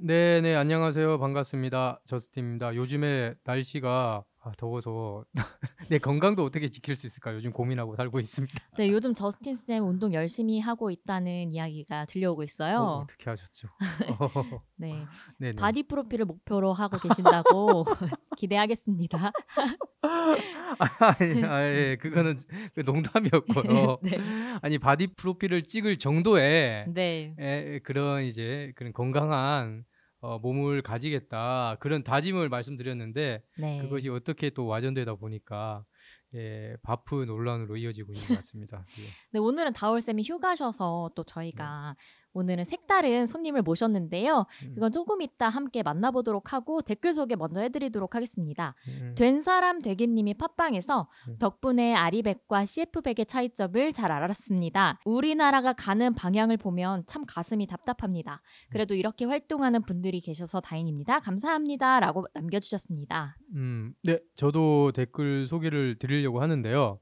네 네 안녕하세요. 반갑습니다. 저스틴입니다. 요즘에 날씨가 아, 더워서 내 건강도 어떻게 지킬 수 있을까 요즘 고민하고 살고 있습니다. 네, 요즘 저스틴 쌤 운동 열심히 하고 있다는 이야기가 들려오고 있어요. 어, 어떻게 하셨죠? 네, 네네. 바디 프로필을 목표로 하고 계신다고 기대하겠습니다. 아니, 아, 예, 그거는 그 농담이었고요. 네, 아니 바디 프로필을 찍을 정도의 네, 에, 그런 이제 그런 건강한 어, 몸을 가지겠다 그런 다짐을 말씀드렸는데 네. 그것이 어떻게 또 와전되다 보니까 예, 바프 논란으로 이어지고 있는 것 같습니다. 예. 네, 오늘은 다올 쌤이 휴가셔서 또 저희가 오늘은 색다른 손님을 모셨는데요. 음, 그건 조금 이따 함께 만나보도록 하고 댓글 소개 먼저 해드리도록 하겠습니다. 음, 된 사람 되겠님이 팟빵에서 음. 덕분에 RE백과 CF백의 차이점을 잘 알았습니다. 우리나라가 가는 방향을 보면 참 가슴이 답답합니다. 그래도 이렇게 활동하는 분들이 계셔서 다행입니다. 감사합니다. 라고 남겨주셨습니다. 음, 네, 저도 댓글 소개를 드리려고 하는데요.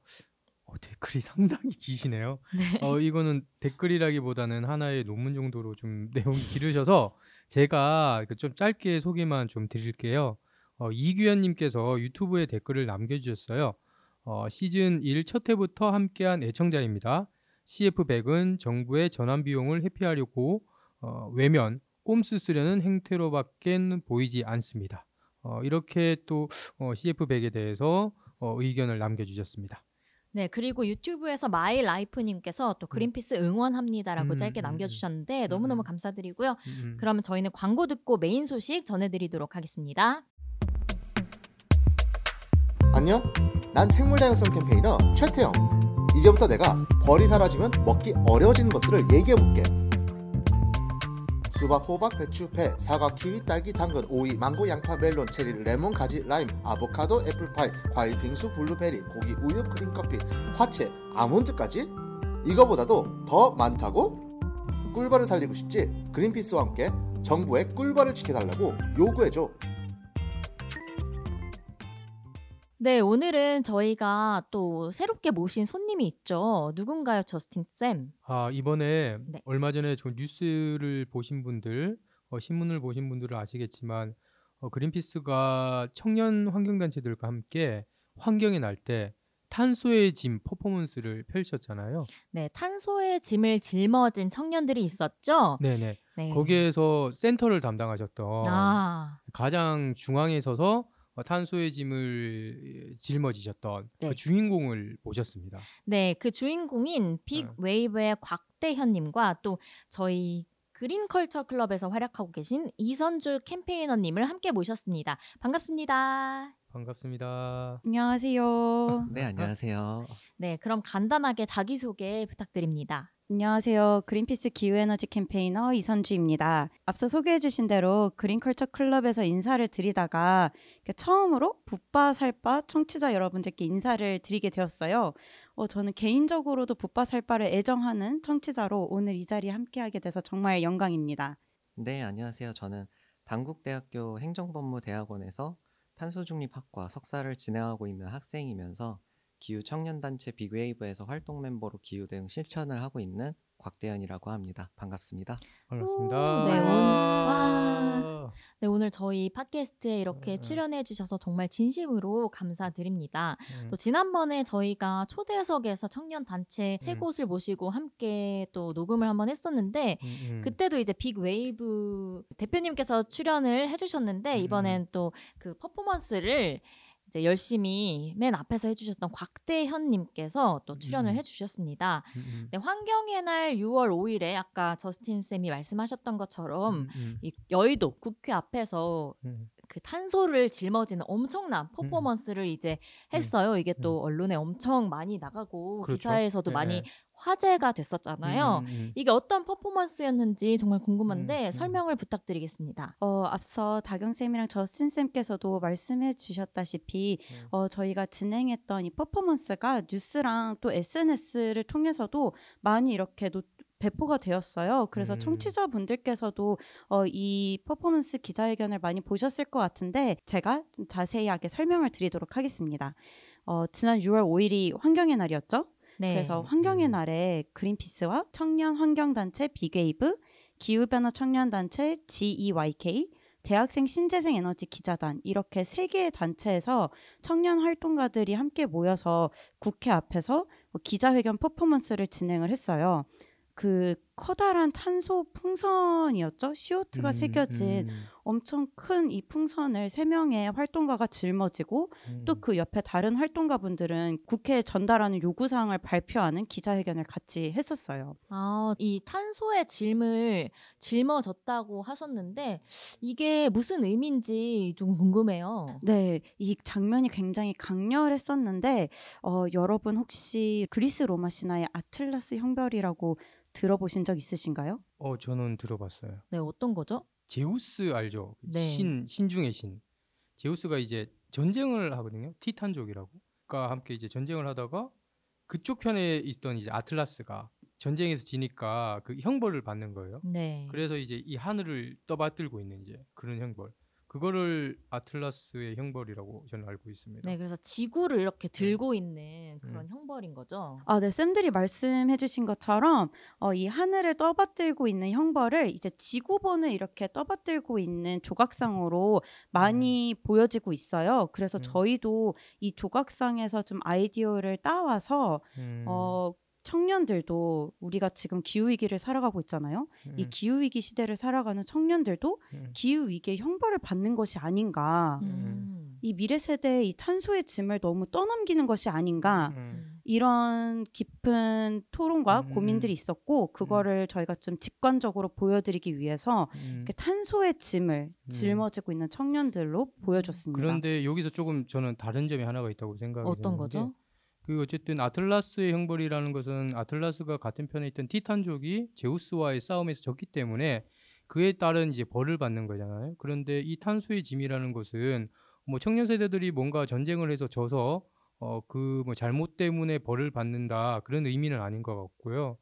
어, 댓글이 상당히 기시네요. 네. 어, 이거는 댓글이라기보다는 하나의 논문 정도로 좀 내용이 길으셔서 제가 그 좀 짧게 소개만 좀 드릴게요. 어, 이규현님께서 유튜브에 댓글을 남겨주셨어요. 어, 시즌 1 첫 회부터 함께한 애청자입니다. CF100은 정부의 전환 비용을 회피하려고 어, 외면, 꼼수 쓰려는 행태로밖엔 보이지 않습니다. 어, 이렇게 또 어, CF100에 대해서 어, 의견을 남겨주셨습니다. 네, 그리고 유튜브에서 마이 라이프님께서 또 그린피스 응원합니다라고 음, 짧게 음, 남겨주셨는데 음, 너무너무 음. 감사드리고요. 음, 음. 그러면 저희는 광고 듣고 메인 소식 전해드리도록 하겠습니다. 안녕? 난 생물 다양성 campaigner 최태영. 이제부터 내가 벌이 사라지면 먹기 어려워지는 것들을 얘기해볼게. 수박, 호박, 배추, 배, 사과, 키위, 딸기, 당근, 오이, 망고, 양파, 멜론, 체리, 레몬, 가지, 라임, 아보카도, 애플파이, 과일, 빙수, 블루베리, 고기, 우유, 크림, 커피, 화채, 아몬드까지? 이거보다도 더 많다고? 꿀벌을 살리고 싶지? 그린피스와 함께 정부의 꿀벌을 지켜달라고 요구해줘. 네, 오늘은 저희가 또 새롭게 모신 손님이 있죠. 누군가요, 저스틴 쌤? 아 이번에 네. 얼마 전에 저 뉴스를 보신 분들 어, 신문을 보신 분들은 아시겠지만 어, 그린피스가 청년 환경단체들과 함께 환경의 날 때 탄소의 짐 퍼포먼스를 펼쳤잖아요. 네, 탄소의 짐을 짊어진 청년들이 있었죠. 네네. 네. 거기에서 센터를 담당하셨던 아, 가장 중앙에 서서 어, 탄소의 짐을 짊어지셨던 네. 그 주인공을 모셨습니다. 네, 그 주인공인 빅 네. 웨이브의 곽대현님과 또 저희 그린컬처 클럽에서 활약하고 계신 이선주 캠페이너님을 함께 모셨습니다. 반갑습니다. 반갑습니다. 안녕하세요. 네, 안녕하세요. 네, 그럼 간단하게 자기소개 부탁드립니다. 안녕하세요. 그린피스 기후에너지 캠페이너 이선주입니다. 앞서 소개해 주신 대로 그린컬처 클럽에서 인사를 드리다가 처음으로 붓바 살바 청취자 여러분들께 인사를 드리게 되었어요. 어, 저는 개인적으로도 붓바 살바를 애정하는 청취자로 오늘 이 자리에 함께하게 돼서 정말 영광입니다. 네, 안녕하세요. 저는 당국대학교 행정법무대학원에서 탄소중립학과 석사를 진행하고 있는 학생이면서 기후 청년단체 빅웨이브에서 활동 멤버로 기후 대응 실천을 하고 있는 곽대현이라고 합니다. 반갑습니다. 반갑습니다. 오, 네, 오늘- 와. 네, 오늘 저희 팟캐스트에 이렇게 음. 출연해 주셔서 정말 진심으로 감사드립니다. 음. 또 지난번에 저희가 초대석에서 청년 단체 세 음. 곳을 모시고 함께 또 녹음을 한번 했었는데 음, 음. 그때도 이제 빅 웨이브 대표님께서 출연을 해 주셨는데 음, 이번엔 또 그 퍼포먼스를 이제 열심히 맨 앞에서 해주셨던 곽대현님께서 또 출연을 음. 해주셨습니다. 음, 음. 네, 환경의 날 6월 5일에 아까 저스틴 쌤이 말씀하셨던 것처럼 음, 음, 이 여의도 국회 앞에서 음. 그그 탄소를 짊어지는 엄청난 퍼포먼스를 이제 했어요. 이게 또 언론에 엄청 많이 나가고 그렇죠. 기사에서도 예, 많이 예. 화제가 됐었잖아요. 음, 음, 음. 이게 어떤 퍼포먼스였는지 정말 궁금한데 음, 음. 설명을 부탁드리겠습니다. 어, 앞서 다경 쌤이랑 저스틴 쌤께서도 말씀해 주셨다시피 음. 어, 저희가 진행했던 이 퍼포먼스가 뉴스랑 또 SNS를 통해서도 많이 이렇게 노, 배포가 되었어요. 그래서 음. 청취자분들께서도 어, 이 퍼포먼스 기자회견을 많이 보셨을 것 같은데 제가 좀 자세하게 설명을 드리도록 하겠습니다. 어, 지난 6월 5일이 환경의 날이었죠. 네. 그래서 환경의 음. 날에 그린피스와 청년 환경단체 비게이브, 기후변화 청년단체 GEYK, 대학생 신재생 에너지 기자단 이렇게 세 개의 단체에서 청년 활동가들이 함께 모여서 국회 앞에서 뭐 기자회견 퍼포먼스를 진행을 했어요. 그 커다란 탄소 풍선이었죠. CO2가 음, 새겨진 음, 엄청 큰 이 풍선을 세 명의 활동가가 짊어지고 음. 또그 옆에 다른 활동가 분들은 국회에 전달하는 요구 사항을 발표하는 기자회견을 같이 했었어요. 아, 이 탄소의 짐을 짊어졌다고 하셨는데 이게 무슨 의미인지 좀 궁금해요. 네, 이 장면이 굉장히 강렬했었는데 어, 여러분 혹시 그리스 로마 신화의 아틀라스 형별이라고 들어보신 적 있으신가요? 어 저는 들어봤어요. 네, 어떤 거죠? 제우스 알죠? 네. 신 신 중의 신. 제우스가 이제 전쟁을 하거든요. 티탄족이라고. 가 함께 이제 전쟁을 하다가 그쪽 편에 있던 이제 아틀라스가 전쟁에서 지니까 그 형벌을 받는 거예요. 네. 그래서 이제 이 하늘을 떠받들고 있는 이제 그런 형벌. 그거를 아틀라스의 형벌이라고 저는 알고 있습니다. 네, 그래서 지구를 이렇게 들고 있는 그런 음. 형벌인 거죠. 아, 네, 쌤들이 말씀해주신 것처럼 어, 이 하늘을 떠받들고 있는 형벌을 이제 지구본을 이렇게 떠받들고 있는 조각상으로 많이 보여지고 있어요. 그래서 음. 저희도 이 조각상에서 좀 아이디어를 따와서 음, 어, 청년들도 우리가 지금 기후 위기를 살아가고 있잖아요. 이 음, 기후 위기 시대를 살아가는 청년들도 음, 기후 위기의 형벌을 받는 것이 아닌가. 음. 이 미래 세대의 이 탄소의 짐을 너무 떠넘기는 것이 아닌가. 음, 음. 이런 깊은 토론과 음, 고민들이 있었고 그거를 저희가 좀 직관적으로 보여드리기 위해서 음. 이렇게 탄소의 짐을 짊어지고 있는 청년들로 보여줬습니다. 그런데 여기서 조금 저는 다른 점이 하나가 있다고 생각이 어떤 드는 게 거죠? 그 어쨌든 아틀라스의 형벌이라는 것은 아틀라스가 같은 편에 있던 티탄족이 제우스와의 싸움에서 졌기 때문에 그에 따른 이제 벌을 받는 거잖아요. 그런데 이 탄소의 짐이라는 것은 뭐 청년 세대들이 뭔가 전쟁을 해서 져서 어 그 뭐 잘못 때문에 벌을 받는다 그런 의미는 아닌 것 같고요.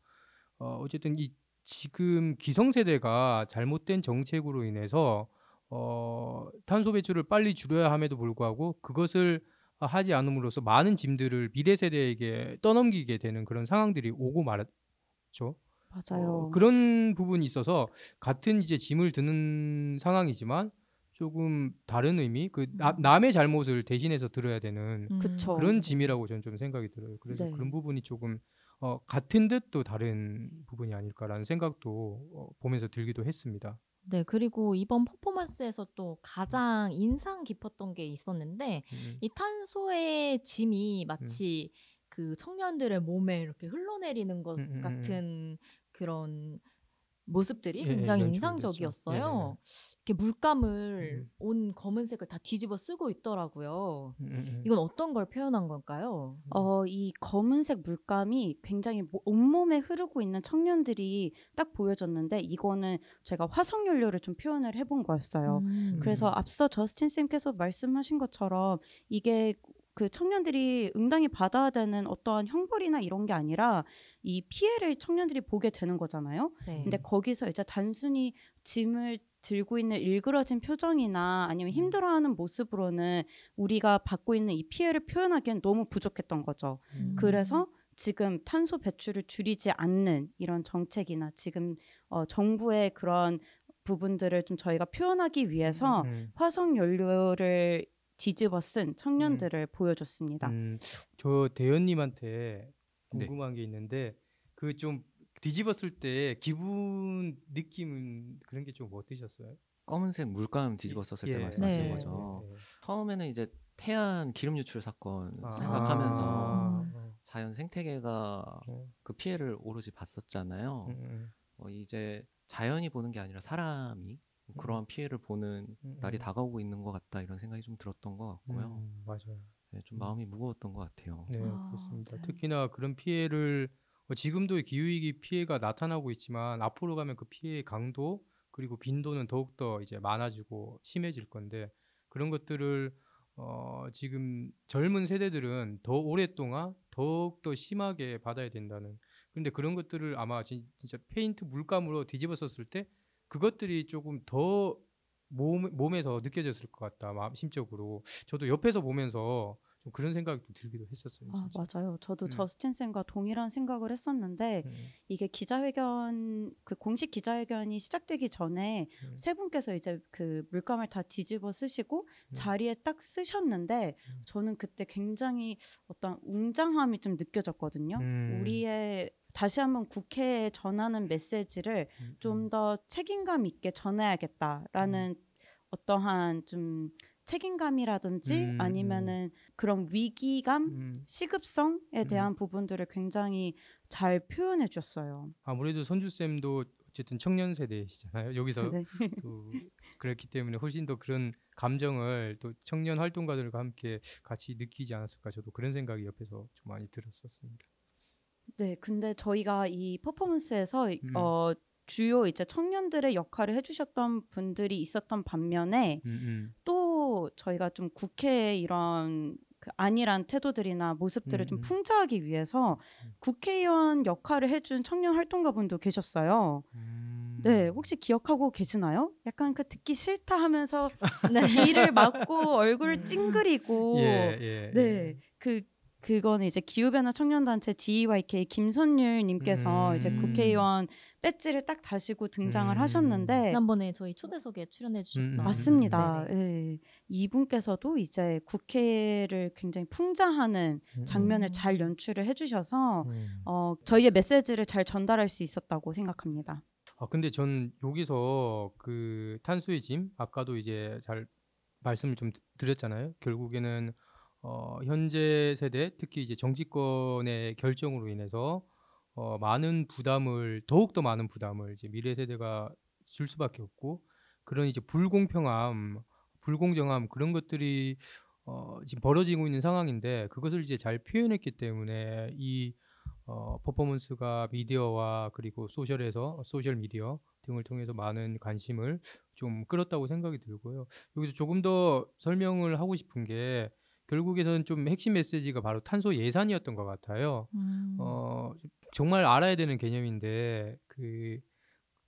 어 어쨌든 이 지금 기성 세대가 잘못된 정책으로 인해서 어 탄소 배출을 빨리 줄여야 함에도 불구하고 그것을 아, 하지 않음으로써 많은 짐들을 미래 세대에게 떠넘기게 되는 그런 상황들이 오고 말았죠. 맞아요. 어, 그런 부분이 있어서 같은 이제 짐을 드는 상황이지만 조금 다른 의미, 그 나- 음. 남의 잘못을 대신해서 들어야 되는 음. 그런 짐이라고 저는 좀 생각이 들어요. 그래서 네. 그런 부분이 조금 어, 같은 듯 또 다른 부분이 아닐까라는 생각도 어, 보면서 들기도 했습니다. 네, 그리고 이번 퍼포먼스에서 또 가장 인상 깊었던 게 있었는데 음, 이 탄소의 짐이 마치 그 청년들의 몸에 이렇게 흘러내리는 것 음, 음, 음, 음. 같은 그런 모습들이 예, 예, 굉장히 인상적이었어요. 됐죠. 이렇게 물감을 음. 온 검은색을 다 뒤집어 쓰고 있더라고요. 음, 음, 음. 이건 어떤 걸 표현한 걸까요? 어, 이 검은색 물감이 굉장히 모- 온몸에 흐르고 있는 청년들이 딱 보여졌는데 이거는 제가 화석 연료를 좀 표현을 해본 거였어요. 음. 그래서 앞서 저스틴 쌤께서 말씀하신 것처럼 이게 그 청년들이 응당히 받아야 되는 어떠한 형벌이나 이런 게 아니라 이 피해를 청년들이 보게 되는 거잖아요. 네. 근데 거기서 이제 단순히 짐을 들고 있는 일그러진 표정이나 아니면 힘들어하는 모습으로는 우리가 받고 있는 이 피해를 표현하기엔 너무 부족했던 거죠. 음. 그래서 지금 탄소 배출을 줄이지 않는 이런 정책이나 지금 어, 정부의 그런 부분들을 좀 저희가 표현하기 위해서 음. 화석 연료를 뒤집어 쓴 청년들을 보여줬습니다. 음, 저 대현님한테 네. 궁금한 게 있는데 그 좀 뒤집었을 때 기분 느낌은 그런 게 좀 어떠셨어요? 검은색 물감 뒤집었었을 때 예. 말씀하시는 네. 거죠. 예. 처음에는 이제 태안 기름 유출 사건 아. 생각하면서 아. 자연 생태계가 어. 그 피해를 오로지 봤었잖아요. 음, 음, 어, 이제 자연이 보는 게 아니라 사람이 그러한 피해를 보는 음, 날이 음. 다가오고 있는 것 같다 이런 생각이 좀 들었던 것 같고요. 음, 맞아요. 네, 좀 음. 마음이 무거웠던 것 같아요. 네, 아, 그렇습니다. 네. 특히나 그런 피해를 어, 지금도 기후위기 피해가 나타나고 있지만 앞으로 가면 그 피해의 강도 그리고 빈도는 더욱더 이제 많아지고 심해질 건데 그런 것들을 어, 지금 젊은 세대들은 더 오랫동안 더욱더 심하게 받아야 된다는 근데 그런 것들을 아마 진, 진짜 페인트 물감으로 뒤집어 썼을 때 그것들이 조금 더 몸, 몸에서 느껴졌을 것 같다 마음 심적으로 저도 옆에서 보면서 좀 그런 생각이 좀 들기도 했었어요. 아, 진짜. 맞아요. 저도 음. 저스틴 쌤과 동일한 생각을 했었는데 음, 이게 기자회견 그 공식 기자회견이 시작되기 전에 음. 세 분께서 이제 그 물감을 다 뒤집어 쓰시고 음. 자리에 딱 쓰셨는데 음. 저는 그때 굉장히 어떤 웅장함이 좀 느껴졌거든요. 음. 우리의 다시 한번 국회에 전하는 메시지를 음, 좀 음. 더 책임감 있게 전해야겠다라는 어떠한 좀 책임감이라든지 음, 아니면은 그런 위기감, 음. 시급성에 음. 대한 부분들을 굉장히 잘 표현해 주셨어요. 아무래도 선주 쌤도 어쨌든 청년 세대시잖아요. 여기서 네. 또 그렇기 때문에 훨씬 더 그런 감정을 또 청년 활동가들과 함께 같이 느끼지 않았을까 저도 그런 생각이 옆에서 좀 많이 들었었습니다. 네, 근데 저희가 이 퍼포먼스에서 음. 어 주요 이제 청년들의 역할을 해주셨던 분들이 있었던 반면에 음, 음. 또 저희가 좀 국회의 이런 그 안일한 태도들이나 모습들을 음, 좀 음. 풍자하기 위해서 음. 국회의원 역할을 해준 청년 활동가분도 계셨어요. 음. 네, 혹시 기억하고 계시나요? 약간 그 듣기 싫다 하면서 네. 귀를 막고 얼굴을 음. 찡그리고 예, 예, 네, 그 그거는 이제 기후변화 청년단체 GEYK 김선율님께서 이제 음. 국회의원 배지를 딱 다시고 등장을 음. 하셨는데 지난번에 저희 초대석에 출연해 주셨던 음, 음, 맞습니다. 네네. 예. 이분께서도 이제 국회를 굉장히 풍자하는 음, 장면을 음. 잘 연출을 해주셔서 음. 어, 저희의 메시지를 잘 전달할 수 있었다고 생각합니다. 아 근데 전 여기서 그 탄소의 짐 아까도 이제 잘 말씀을 좀 드- 드렸잖아요. 결국에는 어 현재 세대 특히 이제 정치권의 결정으로 인해서 어 많은 부담을 더욱 더 많은 부담을 이제 미래 세대가 질 수밖에 없고 그런 이제 불공평함, 불공정함 그런 것들이 어 지금 벌어지고 있는 상황인데 그것을 이제 잘 표현했기 때문에 이 어, 퍼포먼스가 미디어와 그리고 소셜에서 소셜 미디어 등을 통해서 많은 관심을 좀 끌었다고 생각이 들고요. 여기서 조금 더 설명을 하고 싶은 게 결국에는 좀 핵심 메시지가 바로 탄소 예산이었던 것 같아요. 음. 어, 정말 알아야 되는 개념인데 그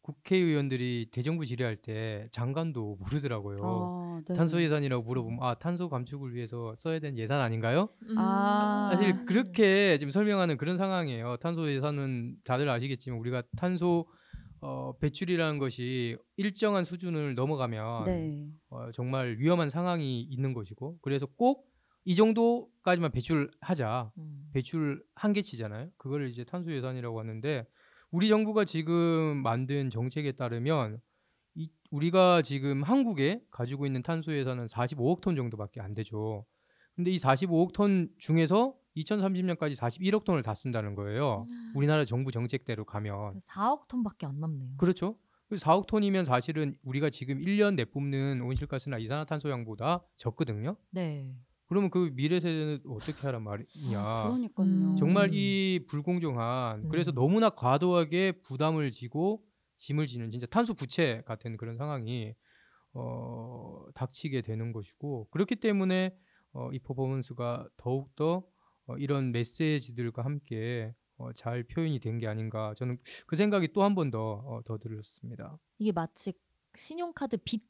국회의원들이 대정부 질의할 때 장관도 모르더라고요. 어, 네. 탄소 예산이라고 물어보면 아 탄소 감축을 위해서 써야 되는 예산 아닌가요? 음. 아. 사실 그렇게 지금 설명하는 그런 상황이에요. 탄소 예산은 다들 아시겠지만 우리가 탄소 어, 배출이라는 것이 일정한 수준을 넘어가면 네. 어, 정말 위험한 상황이 있는 것이고 그래서 꼭 이 정도까지만 배출하자. 음. 배출 한계치잖아요. 그걸 이제 탄소 예산이라고 하는데 우리 정부가 지금 만든 정책에 따르면 이, 우리가 지금 한국에 가지고 있는 탄소 예산은 45억 톤 정도밖에 안 되죠. 근데 이 45억 톤 중에서 2030년까지 41억 톤을 다 쓴다는 거예요. 우리나라 정부 정책대로 가면 4억 톤밖에 안 남네요. 그렇죠. 4억 톤이면 사실은 우리가 지금 1년 내뿜는 온실가스나 이산화탄소량보다 적거든요. 네. 그러면 그 미래 세대는 어떻게 하란 말이냐? 그러니까요. 음. 정말 이 불공정한 그래서 음. 너무나 과도하게 부담을 지고 짐을 지는 진짜 탄소 부채 같은 그런 상황이 어, 닥치게 되는 것이고 그렇기 때문에 어, 이 퍼포먼스가 더욱 더 어, 이런 메시지들과 함께 어, 잘 표현이 된 게 아닌가 저는 그 생각이 또 한 번더 어, 더 들었습니다. 이게 마치 신용카드 빚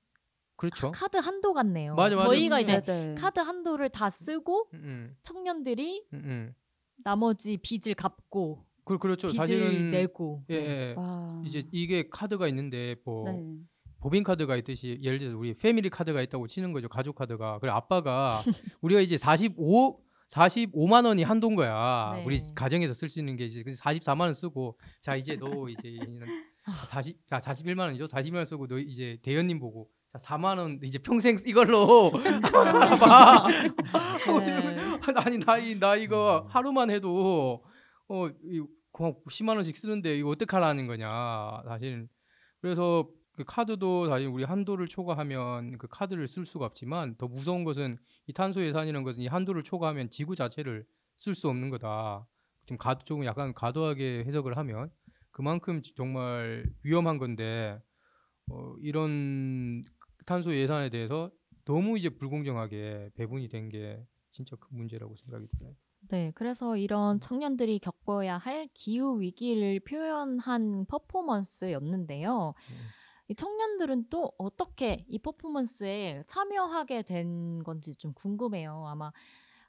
그렇죠. 카드 한도 같네요. 맞아, 맞아. 저희가 음, 이제 네. 카드 한도를 다 쓰고 음, 음, 청년들이 음, 음. 나머지 빚을 갚고 그, 그렇죠. 빚을 사실은 내고 예, 예. 와. 이제 이게 카드가 있는데 뭐 네. 법인 카드가 있듯이 예를 들어서 우리 패밀리 카드가 있다고 치는 거죠 가족 카드가 그래 아빠가 우리가 이제 45 45만 원이 한도인 거야 네. 우리 가정에서 쓸 수 있는 게 이제 44만 원 쓰고 자 이제 너 이제 40 자 41만 원이죠 41만 원 쓰고 너 이제 대현님 보고 자 4만 원 이제 평생 이걸로. 봐 네. 아니 나이 나 이거 하루만 해도 어 이, 그냥 10만 원씩 쓰는데 이거 어떻게 하라는 거냐 사실. 그래서 그 카드도 사실 우리 한도를 초과하면 그 카드를 쓸 수가 없지만 더 무서운 것은 이 탄소 예산이라는 것은 이 한도를 초과하면 지구 자체를 쓸 수 없는 거다. 좀 가, 조금 약간 과도하게 해석을 하면 그만큼 지- 정말 위험한 건데 어, 이런 탄소 예산에 대해서 너무 이제 불공정하게 배분이 된 게 진짜 큰 문제라고 생각이 들어요. 네, 그래서 이런 청년들이 겪어야 할 기후 위기를 표현한 퍼포먼스였는데요. 이 청년들은 또 어떻게 이 퍼포먼스에 참여하게 된 건지 좀 궁금해요. 아마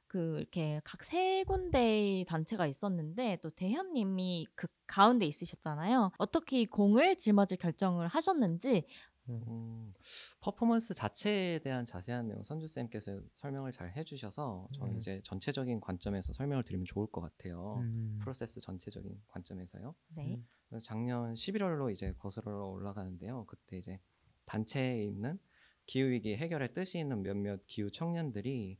그 이렇게 각 세 군데의 단체가 있었는데 또 대현님이 그 가운데 있으셨잖아요. 어떻게 이 공을 짊어질 결정을 하셨는지 음, 퍼포먼스 자체에 대한 자세한 내용 선주 쌤께서 설명을 잘 해주셔서 저는 음. 이제 전체적인 관점에서 설명을 드리면 좋을 것 같아요. 음. 프로세스 전체적인 관점에서요. 네. 음. 작년 11월로 이제 거슬러 올라가는데요. 그때 이제 단체에 있는 기후 위기 해결에 뜻이 있는 몇몇 기후 청년들이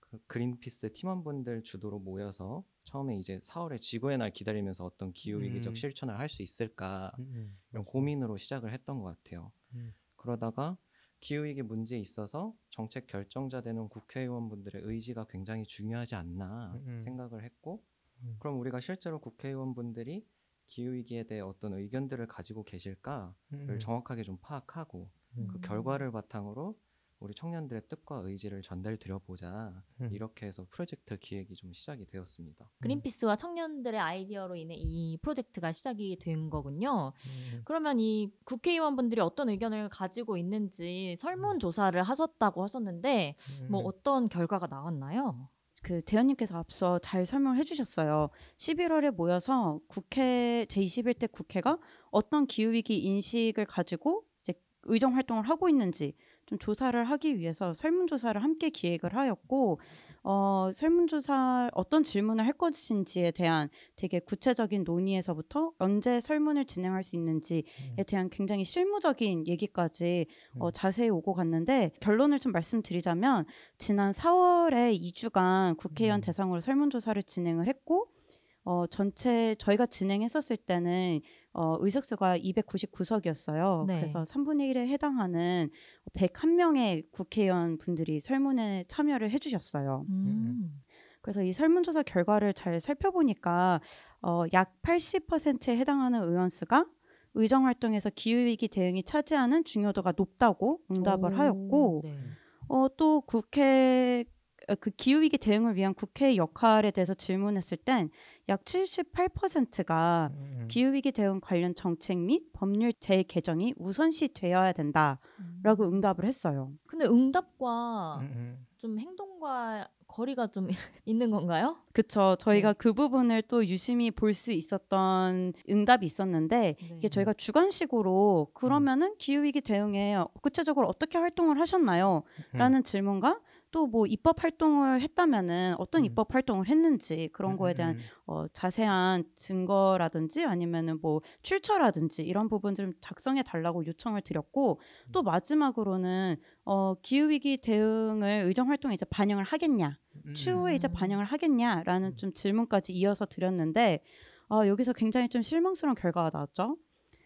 그 그린피스 팀원분들 주도로 모여서 처음에 이제 4월에 지구의 날 기다리면서 어떤 기후 위기적 음. 실천을 할 수 있을까 음, 음. 이런 고민으로 시작을 했던 것 같아요. 음. 그러다가 기후위기 문제에 있어서 정책 결정자 되는 국회의원분들의 의지가 굉장히 중요하지 않나 음, 음. 생각을 했고 음. 그럼 우리가 실제로 국회의원분들이 기후위기에 대해 어떤 의견들을 가지고 계실까를 음. 정확하게 좀 파악하고 음. 그 결과를 바탕으로 우리 청년들의 뜻과 의지를 전달 드려보자 음. 이렇게 해서 프로젝트 기획이 좀 시작이 되었습니다. 그린피스와 청년들의 아이디어로 인해 이 프로젝트가 시작이 된 거군요. 음. 그러면 이 국회의원분들이 어떤 의견을 가지고 있는지 설문조사를 하셨다고 하셨는데 뭐 음. 어떤 결과가 나왔나요? 그 대현님께서 앞서 잘 설명을 해주셨어요. 11월에 모여서 국회 제21대 국회가 어떤 기후 위기 인식을 가지고 의정 활동을 하고 있는지 좀 조사를 하기 위해서 설문조사를 함께 기획을 하였고 어, 설문조사 어떤 질문을 할 것인지에 대한 되게 구체적인 논의에서부터 언제 설문을 진행할 수 있는지에 대한 굉장히 실무적인 얘기까지 어, 음. 자세히 오고 갔는데 결론을 좀 말씀드리자면 지난 4월에 2주간 국회의원 음. 대상으로 설문조사를 진행을 했고 어, 전체 저희가 진행했었을 때는 어, 의석수가 299석이었어요. 네. 그래서 3분의 1에 해당하는 101명의 국회의원 분들이 설문에 참여를 해주셨어요. 음. 그래서 이 설문조사 결과를 잘 살펴보니까 어, 약 80%에 해당하는 의원 수가 의정 활동에서 기후 위기 대응이 차지하는 중요도가 높다고 응답을 오, 하였고 네. 어, 또 국회 어, 그 기후 위기 대응을 위한 국회의 역할에 대해서 질문했을 땐 약 78%가 음. 기후 위기 대응 관련 정책 및 법률 재개정이 우선시 되어야 된다라고 음. 응답을 했어요. 근데 응답과 음, 음. 좀 행동과 거리가 좀 있는 건가요? 그쵸. 저희가 네. 그 부분을 또 유심히 볼 수 있었던 응답이 있었는데 네. 이게 저희가 주관식으로 그러면은 기후위기 대응에 구체적으로 어떻게 활동을 하셨나요? 음. 라는 질문과 또 뭐 입법 활동을 했다면은 어떤 음. 입법 활동을 했는지 그런 음, 거에 음, 대한 음. 어, 자세한 증거라든지 아니면은 뭐 출처라든지 이런 부분들을 작성해 달라고 요청을 드렸고 음. 또 마지막으로는 어, 기후 위기 대응을 의정 활동에 이제 반영을 하겠냐 음, 추후에 이제 음. 반영을 하겠냐라는 음. 좀 질문까지 이어서 드렸는데 어, 여기서 굉장히 좀 실망스러운 결과가 나왔죠.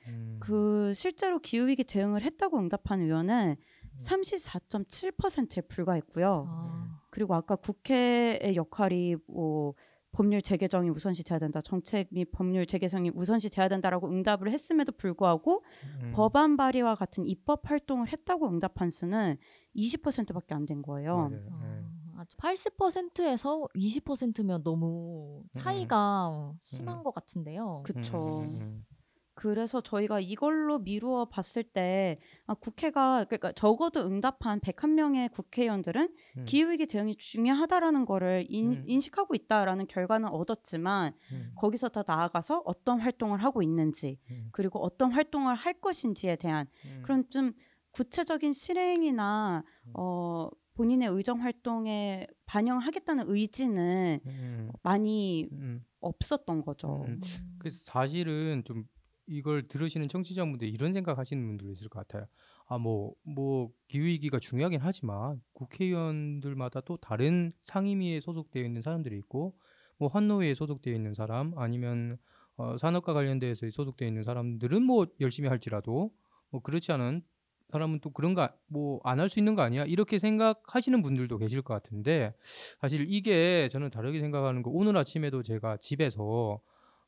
음. 그 실제로 기후 위기 대응을 했다고 응답한 의원은 음. 34.7%에 불과했고요. 아. 그리고 아까 국회의 역할이 뭐 법률 재개정이 우선시 돼야 된다. 정책 및 법률 재개정이 우선시 돼야 된다라고 응답을 했음에도 불구하고 음. 법안 발의와 같은 입법 활동을 했다고 응답한 수는 20%밖에 안 된 거예요. 맞아요. 네. 아, 80%에서 20%면 너무 차이가 심한 음. 것 같은데요. 그쵸. 음, 음, 그래서 저희가 이걸로 미루어 봤을 때 아, 국회가 그러니까 적어도 응답한 101 명의 국회의원들은 음. 기후위기 대응이 중요하다라는 거를 인, 음. 인식하고 있다라는 결과는 얻었지만 음, 거기서 더 나아가서 어떤 활동을 하고 있는지 음, 그리고 어떤 활동을 할 것인지에 대한 음. 그런 좀 구체적인 실행이나 음. 어, 본인의 의정 활동에 반영하겠다는 의지는 음, 많이 음. 없었던 거죠. 음. 그래서 사실은 좀 이걸 들으시는 청취자분들 이런 생각하시는 분들 있을 것 같아요. 아 뭐 뭐 기후위기가 중요하긴 하지만 국회의원들마다 또 다른 상임위에 소속되어 있는 사람들이 있고 뭐 환노위에 소속되어 있는 사람 아니면 어, 산업과 관련돼서 소속되어 있는 사람들은 뭐 열심히 할지라도 뭐 그렇지 않은 사람은 또 그런가 뭐 안 할 수 있는 거 아니야 이렇게 생각하시는 분들도 계실 것 같은데 사실 이게 저는 다르게 생각하는 거 오늘 아침에도 제가 집에서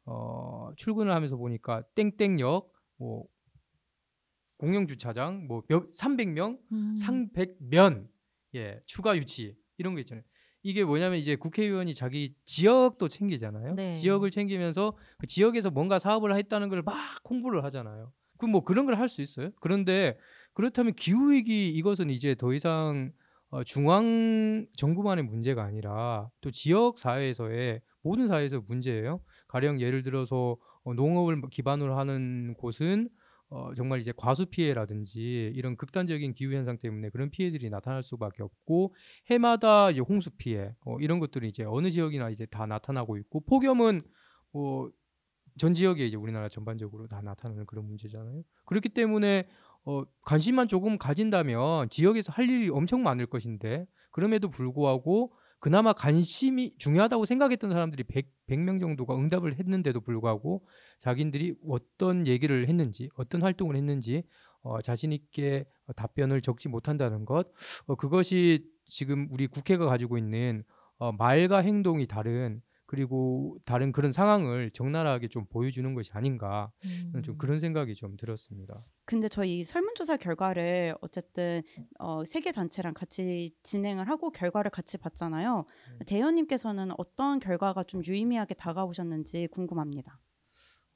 어 출근을 하면서 보니까 땡땡역 뭐 공영 주차장 뭐 몇, 300명 음. 상백면 예 추가 유치 이런 거 있잖아요. 이게 뭐냐면 이제 국회의원이 자기 지역도 챙기잖아요. 네. 지역을 챙기면서 그 지역에서 뭔가 사업을 했다는 걸 막 홍보를 하잖아요. 그럼 뭐 그런 걸 할 수 있어요? 그런데 그렇다면 기후 위기 이것은 이제 더 이상 어, 중앙 정부만의 문제가 아니라 또 지역 사회에서의 모든 사회에서 문제예요. 가령 예를 들어서 어, 농업을 기반으로 하는 곳은 어, 정말 이제 과수 피해라든지 이런 극단적인 기후 현상 때문에 그런 피해들이 나타날 수밖에 없고 해마다 이제 홍수 피해 어, 이런 것들이 이제 어느 지역이나 이제 다 나타나고 있고 폭염은 뭐전 지역에 이제 우리나라 전반적으로 다 나타나는 그런 문제잖아요. 그렇기 때문에 어, 관심만 조금 가진다면 지역에서 할 일이 엄청 많을 것인데 그럼에도 불구하고 그나마 관심이 중요하다고 생각했던 사람들이 100, 100명 정도가 응답을 했는데도 불구하고 자기들이 어떤 얘기를 했는지 어떤 활동을 했는지 어, 자신 있게 어, 답변을 적지 못한다는 것 어, 그것이 지금 우리 국회가 가지고 있는 어, 말과 행동이 다른 그리고 다른 그런 상황을 적나라하게 좀 보여주는 것이 아닌가 저는 좀 음. 그런 생각이 좀 들었습니다. 근데 저희 설문조사 결과를 어쨌든 어, 세계 단체랑 같이 진행을 하고 결과를 같이 봤잖아요. 음. 대현님께서는 어떤 결과가 좀 유의미하게 다가오셨는지 궁금합니다.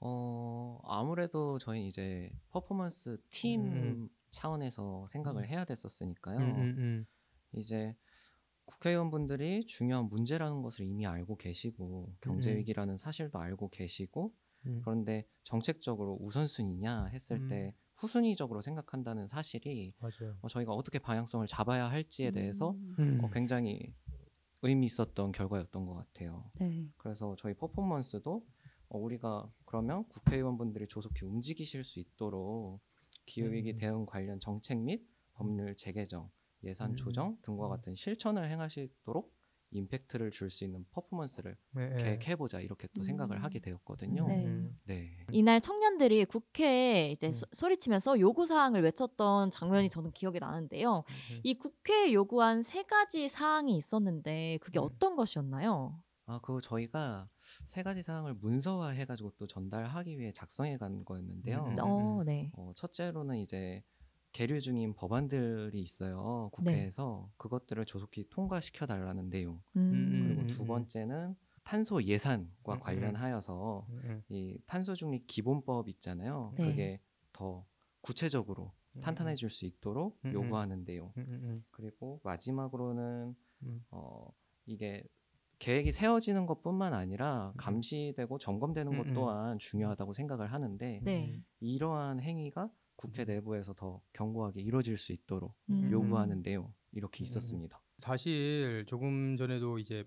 어, 아무래도 저희 이제 퍼포먼스 팀 음. 차원에서 생각을 해야 됐었으니까요. 음, 음, 음. 이제 국회의원분들이 중요한 문제라는 것을 이미 알고 계시고 경제 음. 위기라는 사실도 알고 계시고 음. 그런데 정책적으로 우선순위냐 했을 음. 때 후순위적으로 생각한다는 사실이 맞아요. 어, 저희가 어떻게 방향성을 잡아야 할지에 대해서 음, 음. 어, 굉장히 의미 있었던 결과였던 것 같아요. 네. 그래서 저희 퍼포먼스도 어, 우리가 그러면 국회의원분들이 조속히 움직이실 수 있도록 기후위기 음. 대응 관련 정책 및 법률 재개정, 예산 음. 조정 등과 음. 같은 실천을 행하시도록 임팩트를 줄 수 있는 퍼포먼스를 네, 네. 계획해보자 이렇게 또 생각을 음. 하게 되었거든요. 네. 음. 네. 이날 청년들이 국회에 이제 음. 소- 소리치면서 요구 사항을 외쳤던 장면이 저는 기억이 나는데요. 음. 이 국회에 요구한 세 가지 사항이 있었는데 그게 음. 어떤 것이었나요? 아, 그거 저희가 세 가지 사항을 문서화해가지고 또 전달하기 위해 작성해 간 거였는데요. 음, 음. 어, 네. 어, 첫째로는 이제 계류 중인 법안들이 있어요. 네. 국회에서 그것들을 조속히 통과시켜 달라는 내용. 음. 그리고 음, 두 음. 번째는 탄소 예산과 음, 음. 관련하여서 음, 음. 이 탄소 중립 기본법 있잖아요. 네. 그게 더 구체적으로 음, 탄탄해질 수 있도록 음, 음. 요구하는 내용. 음, 음, 그리고 마지막으로는 음. 어, 이게 계획이 세워지는 것뿐만 아니라 감시되고 점검되는 것 음, 음. 또한 중요하다고 생각을 하는데 네. 이러한 행위가 국회 내부에서 더 견고하게 이루어질 수 있도록 음. 요구하는 내용 이렇게 음. 있었습니다. 사실 조금 전에도 이제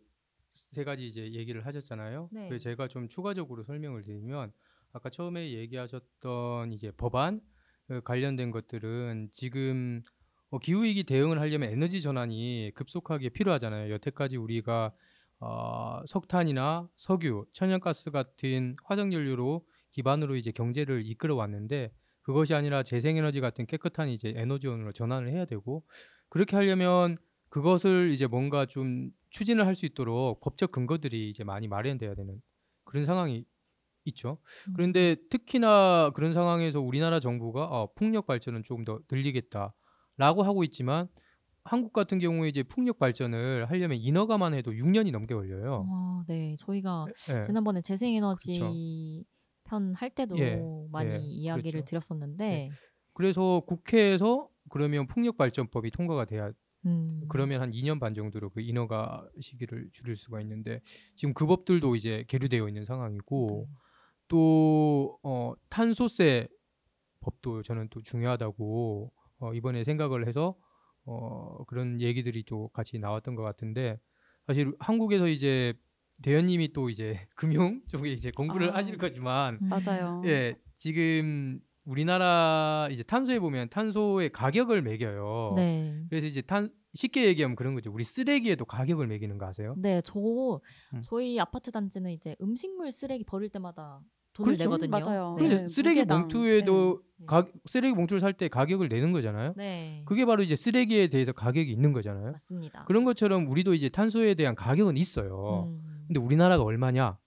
세 가지 이제 얘기를 하셨잖아요. 네. 그 제가 좀 추가적으로 설명을 드리면 아까 처음에 얘기하셨던 이제 법안 그 관련된 것들은 지금 어, 기후 위기 대응을 하려면 에너지 전환이 급속하게 필요하잖아요. 여태까지 우리가 어, 석탄이나 석유, 천연가스 같은 화석 연료로 기반으로 이제 경제를 이끌어 왔는데 그것이 아니라 재생에너지 같은 깨끗한 이제 에너지원으로 전환을 해야 되고 그렇게 하려면 그것을 이제 뭔가 좀 추진을 할 수 있도록 법적 근거들이 이제 많이 마련돼야 되는 그런 상황이 있죠. 음. 그런데 특히나 그런 상황에서 우리나라 정부가 어, 풍력 발전은 조금 더 늘리겠다라고 하고 있지만 한국 같은 경우에 이제 풍력 발전을 하려면 인허가만 해도 6년이 넘게 걸려요. 아, 네. 저희가 예. 지난번에 재생에너지 편 할 때도 예, 많이 예, 이야기를 그렇죠. 드렸었는데 그래서 국회에서 그러면 풍력 발전법이 통과가 돼야 음. 그러면 한 2년 반 정도로 그 인허가 시기를 줄일 수가 있는데 지금 그 법들도 이제 계류되어 있는 상황이고 네. 또 어, 탄소세 법도 저는 또 중요하다고 어, 이번에 생각을 해서 어, 그런 얘기들이 또 같이 나왔던 것 같은데 사실 한국에서 이제 대현님이 또 이제 금융 쪽에 이제 공부를 아. 하실 거지만 음. 맞아요. 예 지금 우리나라 이제 탄소에 보면 탄소의 가격을 매겨요. 네. 그래서 이제 탄 쉽게 얘기하면 그런 거죠. 우리 쓰레기에도 가격을 매기는 거 아세요? 네, 저 음. 저희 아파트 단지는 이제 음식물 쓰레기 버릴 때마다 돈을 그렇죠. 내거든요. 맞아요. 근데 네, 쓰레기 무게당. 봉투에도 네. 가, 쓰레기 봉투를 살 때 가격을 내는 거잖아요. 네. 그게 바로 이제 쓰레기에 대해서 가격이 있는 거잖아요. 맞습니다. 그런 것처럼 우리도 이제 탄소에 대한 가격은 있어요. 음, 근데 우리나라가 얼마냐?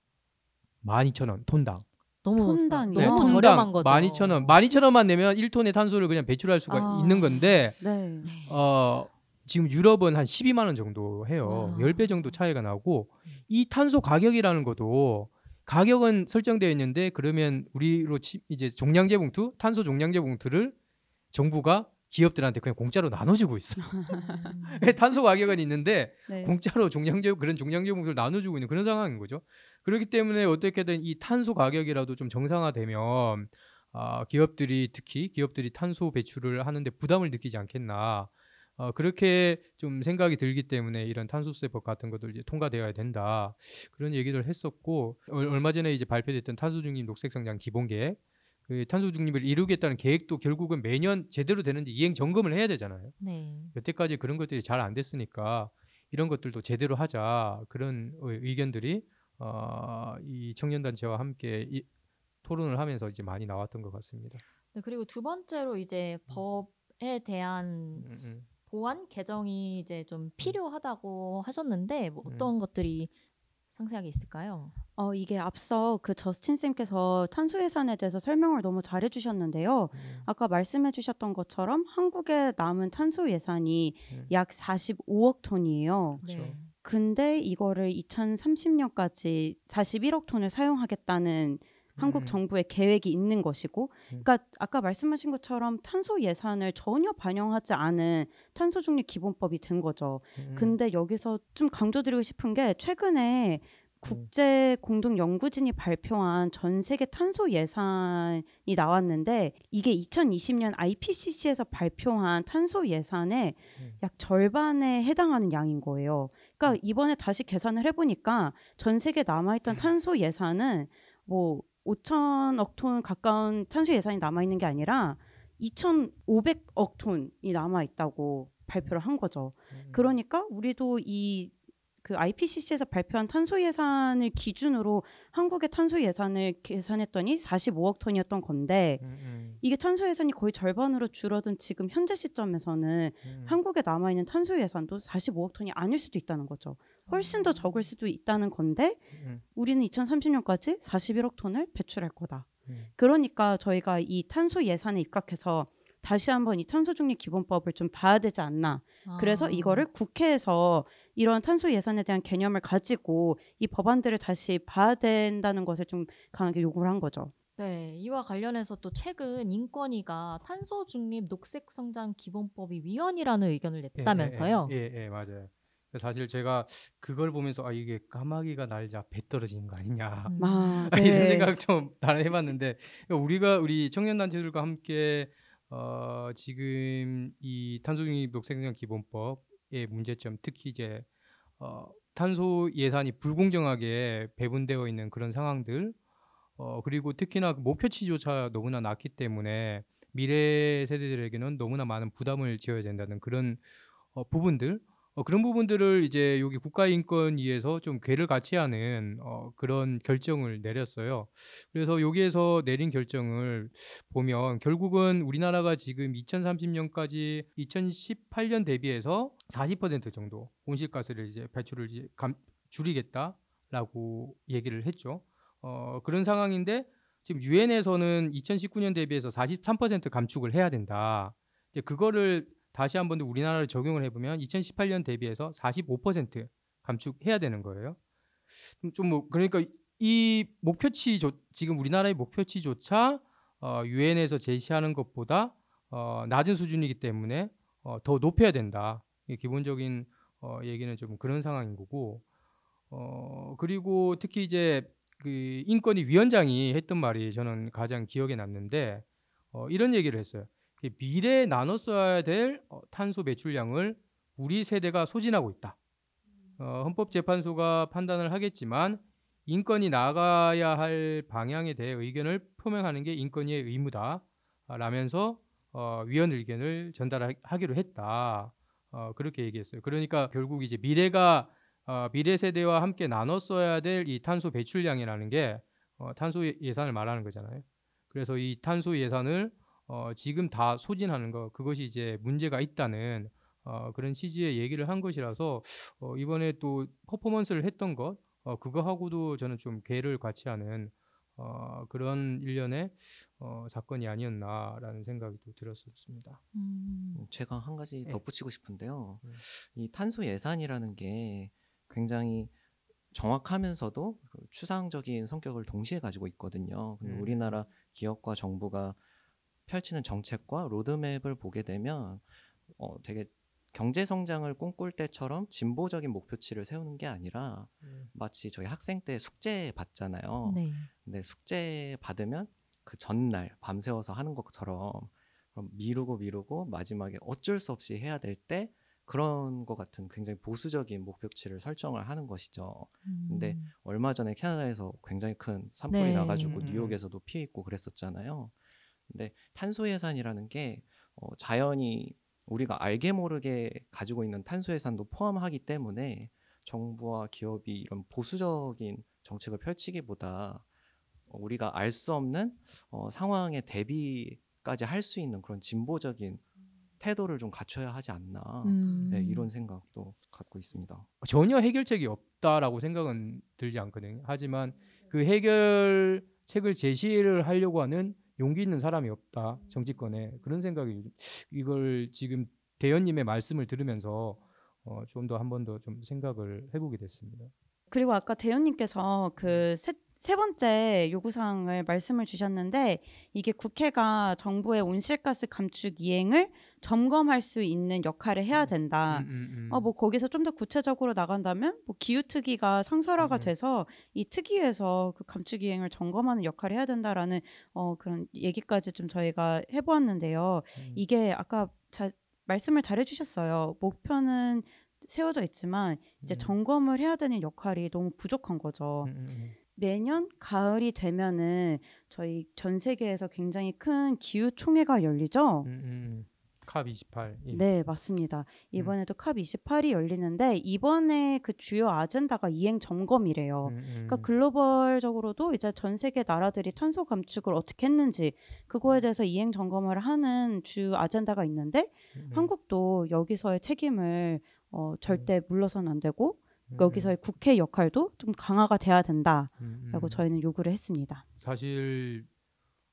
12,000원 톤당. 너무 못 사- 톤당이요? 네, 너무 톤당 저렴한 거죠. 12,000원. 12,000원만 내면 1톤의 탄소를 그냥 배출할 수가 아. 있는 건데 네. 네. 어 지금 유럽은 한 12만 원 정도 해요. 아. 10배 정도 차이가 나고 이 탄소 가격이라는 것도 가격은 설정되어 있는데 그러면 우리로 치, 이제 종량제 봉투, 탄소 종량제 봉투를 정부가 기업들한테 그냥 공짜로 나눠주고 있어. 음. 탄소 가격은 있는데 네. 공짜로 종량제 그런 종량제 봉투를 나눠주고 있는 그런 상황인 거죠. 그렇기 때문에 어떻게든 이 탄소 가격이라도 좀 정상화되면 아, 기업들이 특히 기업들이 탄소 배출을 하는데 부담을 느끼지 않겠나. 어, 그렇게 좀 생각이 들기 때문에 이런 탄소세법 같은 것들 이제 통과되어야 된다 그런 얘기를 했었고 얼- 얼마 전에 이제 발표됐던 탄소 중립 녹색 성장 기본 계획 그 탄소 중립을 이루겠다는 계획도 결국은 매년 제대로 되는지 이행 점검을 해야 되잖아요. 네. 여태까지 그런 것들이 잘 안 됐으니까 이런 것들도 제대로 하자 그런 의- 의견들이 어, 이 청년단체와 함께 이, 토론을 하면서 이제 많이 나왔던 것 같습니다. 네, 그리고 두 번째로 이제 법에 대한 음, 음. 보완 개정이 이제 좀 필요하다고 하셨는데 뭐 음. 어떤 것들이 상세하게 있을까요? 어, 이게 앞서 그 저스틴 쌤께서 탄소 예산에 대해서 설명을 너무 잘해 주셨는데요. 음, 아까 말씀해 주셨던 것처럼 한국에 남은 탄소 예산이 음. 약 45억 톤이에요. 그렇죠. 네. 근데 이거를 2030년까지 41억 톤을 사용하겠다는 한국 음. 정부의 계획이 있는 것이고, 그러니까 아까 말씀하신 것처럼 탄소 예산을 전혀 반영하지 않은 탄소 중립 기본법이 된 거죠. 음, 근데 여기서 좀 강조드리고 싶은 게 최근에 국제 공동 연구진이 발표한 전 세계 탄소 예산이 나왔는데 이게 2020년 IPCC에서 발표한 탄소 예산의 음. 약 절반에 해당하는 양인 거예요. 그러니까 이번에 다시 계산을 해보니까 전 세계 남아있던 탄소 예산은 뭐 5천억 톤 가까운 탄소 예산이 남아 있는 게 아니라 2,500억 톤이 남아 있다고 발표를 한 거죠. 음. 그러니까 우리도 이 그 IPCC에서 발표한 탄소 예산을 기준으로 한국의 탄소 예산을 계산했더니 45억 톤이었던 건데 음, 음, 이게 탄소 예산이 거의 절반으로 줄어든 지금 현재 시점에서는 음. 한국에 남아 있는 탄소 예산도 45억 톤이 아닐 수도 있다는 거죠. 훨씬 더 적을 수도 있다는 건데 음, 우리는 2030년까지 41억 톤을 배출할 거다. 음. 그러니까 저희가 이 탄소 예산에 입각해서 다시 한번 이 탄소 중립 기본법을 좀 봐야 되지 않나. 그래서 아. 이거를 국회에서 이런 탄소 예산에 대한 개념을 가지고 이 법안들을 다시 봐야 된다는 것을 좀 강하게 요구를 한 거죠. 네, 이와 관련해서 또 최근 인권위가 탄소 중립 녹색 성장 기본법이 위헌이라는 의견을 예, 냈다면서요. 예, 예, 예, 맞아요. 사실 제가 그걸 보면서 아 이게 까마귀가 날자 배 떨어지는 거 아니냐 음. 아, 이런 생각 좀 해봤는데 우리가 우리 청년 단체들과 함께 어, 지금 이 탄소중립 녹색성장 기본법의 문제점 특히 이제 어, 탄소 예산이 불공정하게 배분되어 있는 그런 상황들 어, 그리고 특히나 목표치조차 너무나 낮기 때문에 미래 세대들에게는 너무나 많은 부담을 지어야 된다는 그런 어, 부분들 어, 그런 부분들을 이제 여기 국가인권위에서 좀 궤를 같이 하는 어, 그런 결정을 내렸어요. 그래서 여기에서 내린 결정을 보면 결국은 우리나라가 지금 2030년까지 2018년 대비해서 40% 정도 온실가스를 이제 배출을 이제 감, 줄이겠다라고 얘기를 했죠. 어, 그런 상황인데 지금 유엔에서는 2019년 대비해서 43% 감축을 해야 된다. 이제 그거를 다시 한번 더 우리나라를 적용을 해보면 2018년 대비해서 45% 감축해야 되는 거예요. 좀 뭐 그러니까 이 목표치 조, 지금 우리나라의 목표치조차 어, 유엔에서 제시하는 것보다 어, 낮은 수준이기 때문에 어, 더 높여야 된다. 이 기본적인 어, 얘기는 좀 그런 상황인 거고 어, 그리고 특히 이제 그 인권위 위원장이 했던 말이 저는 가장 기억에 남는데 어, 이런 얘기를 했어요. 그 미래에 나눠 써야 될 어, 탄소 배출량을 우리 세대가 소진하고 있다. 어, 헌법재판소가 판단을 하겠지만 인권이 나가야 할 방향에 대해 의견을 표명하는 게 인권위의 의무다. 아, 라면서 어, 위원 의견을 전달하기로 했다. 어, 그렇게 얘기했어요. 그러니까 결국 이제 미래가 어, 미래 세대와 함께 나눠 써야 될 이 탄소 배출량이라는 게 어, 탄소 예- 예산을 말하는 거잖아요. 그래서 이 탄소 예산을 어, 지금 다 소진하는 거 그것이 이제 문제가 있다는 어, 그런 취지의 얘기를 한 것이라서 어, 이번에 또 퍼포먼스를 했던 것 어, 그거하고도 저는 좀 괴를 같이 하는 어, 그런 일련의 어, 사건이 아니었나라는 생각이 또 들었습니다. 음. 음, 제가 한 가지 네. 덧붙이고 싶은데요. 네. 이 탄소 예산이라는 게 굉장히 정확하면서도 그 추상적인 성격을 동시에 가지고 있거든요. 음. 우리나라 기업과 정부가 펼치는 정책과 로드맵을 보게 되면 어, 되게 경제 성장을 꿈꿀 때처럼 진보적인 목표치를 세우는 게 아니라 마치 저희 학생 때 숙제 받잖아요. 네. 근데 숙제 받으면 그 전날 밤새워서 하는 것처럼 그럼 미루고 미루고 마지막에 어쩔 수 없이 해야 될 때 그런 것 같은 굉장히 보수적인 목표치를 설정을 하는 것이죠. 근데 음. 얼마 전에 캐나다에서 굉장히 큰 산불이 네. 나가지고 음, 음, 뉴욕에서도 피해 있고 그랬었잖아요. 근데 탄소 예산이라는 게 어, 자연이 우리가 알게 모르게 가지고 있는 탄소 예산도 포함하기 때문에 정부와 기업이 이런 보수적인 정책을 펼치기보다 어, 우리가 알 수 없는 어, 상황에 대비까지 할 수 있는 그런 진보적인 태도를 좀 갖춰야 하지 않나 음. 네, 이런 생각도 갖고 있습니다. 전혀 해결책이 없다라고 생각은 들지 않거든요. 하지만 그 해결책을 제시를 하려고 하는 용기 있는 사람이 없다 정치권에 그런 생각이 요즘- 이걸 지금 대현님의 말씀을 들으면서 어, 좀 더 한 번 더 좀 생각을 해보게 됐습니다. 그리고 아까 대현님께서 그 세, 세 번째 요구사항을 말씀을 주셨는데 이게 국회가 정부의 온실가스 감축 이행을 점검할 수 있는 역할을 해야 된다. 음, 음, 음. 어, 뭐 거기서 좀 더 구체적으로 나간다면 뭐 기후특위가 상설화가 음, 음. 돼서 이 특위에서 그 감축 이행을 점검하는 역할을 해야 된다라는 어, 그런 얘기까지 좀 저희가 해보았는데요. 음. 이게 아까 자, 말씀을 잘 해주셨어요. 목표는 세워져 있지만 이제 음. 점검을 해야 되는 역할이 너무 부족한 거죠. 음, 음, 음. 매년 가을이 되면은 저희 전 세계에서 굉장히 큰 기후 총회가 열리죠. 음, 음. 캅 28. 예. 네, 맞습니다. 이번에도 캅 28이 열리는데 이번에 그 주요 아젠다가 이행 점검이래요. 음, 음. 그러니까 글로벌적으로도 이제 전 세계 나라들이 탄소 감축을 어떻게 했는지 그거에 대해서 이행 점검을 하는 주 아젠다가 있는데 음, 음. 한국도 여기서의 책임을 어, 절대 물러서는 안 되고 음, 여기서의 국회 역할도 좀 강화가 돼야 된다라고 음, 음. 저희는 요구를 했습니다. 사실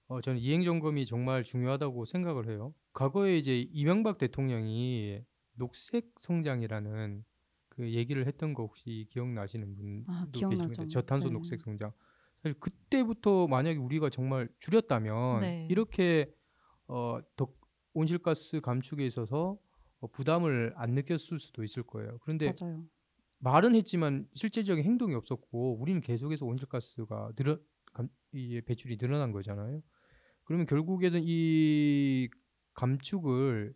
어, 저는 이행 점검이 정말 중요하다고 생각을 해요. 과거에 이제 이명박 대통령이 녹색 성장이라는 그 얘기를 했던 거 혹시 기억나시는 분도 아, 기억나죠. 저탄소 네. 녹색 성장. 사실 그때부터 만약에 우리가 정말 줄였다면 네. 이렇게 어, 더 온실가스 감축에 있어서 어, 부담을 안 느꼈을 수도 있을 거예요. 그런데 맞아요. 말은 했지만 실제적인 행동이 없었고 우리는 계속해서 온실가스가 늘어 감, 이 배출이 늘어난 거잖아요. 그러면 결국에는 이 감축을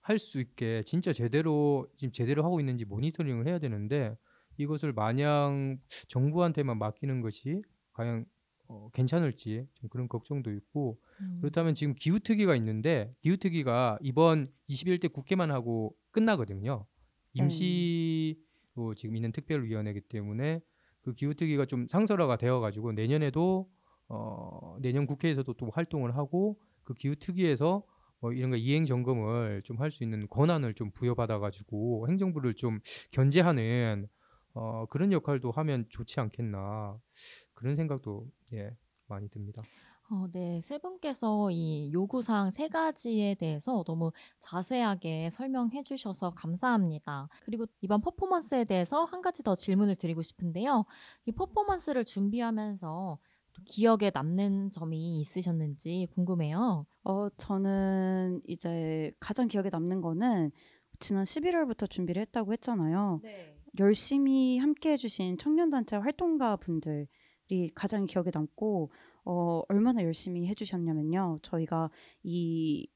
할 수 있게 진짜 제대로 지금 제대로 하고 있는지 모니터링을 해야 되는데 이것을 마냥 정부한테만 맡기는 것이 과연 어, 괜찮을지 좀 그런 걱정도 있고 음. 그렇다면 지금 기후특위가 있는데 기후특위가 이번 21대 국회만 하고 끝나거든요. 네. 임시 로 지금 있는 특별위원회이기 때문에 그 기후특위가 좀 상설화가 되어가지고 내년에도 어, 내년 국회에서도 또 활동을 하고 그 기후특위에서 뭐 이런 거 이행 점검을 좀 할 수 있는 권한을 좀 부여받아가지고 행정부를 좀 견제하는 어, 그런 역할도 하면 좋지 않겠나 그런 생각도 예 많이 듭니다. 어, 네, 세 분께서 이 요구사항 세 가지에 대해서 너무 자세하게 설명해 주셔서 감사합니다. 그리고 이번 퍼포먼스에 대해서 한 가지 더 질문을 드리고 싶은데요. 이 퍼포먼스를 준비하면서 또 기억에 남는 점이 있으셨는지 궁금해요. 어, 저는 이제 가장 기억에 남는 거는 지난 11월부터 준비를 했다고 했잖아요. 네. 열심히 함께 해주신 청년단체 활동가 분들이 가장 기억에 남고, 어, 얼마나 열심히 해주셨냐면요. 저희가 이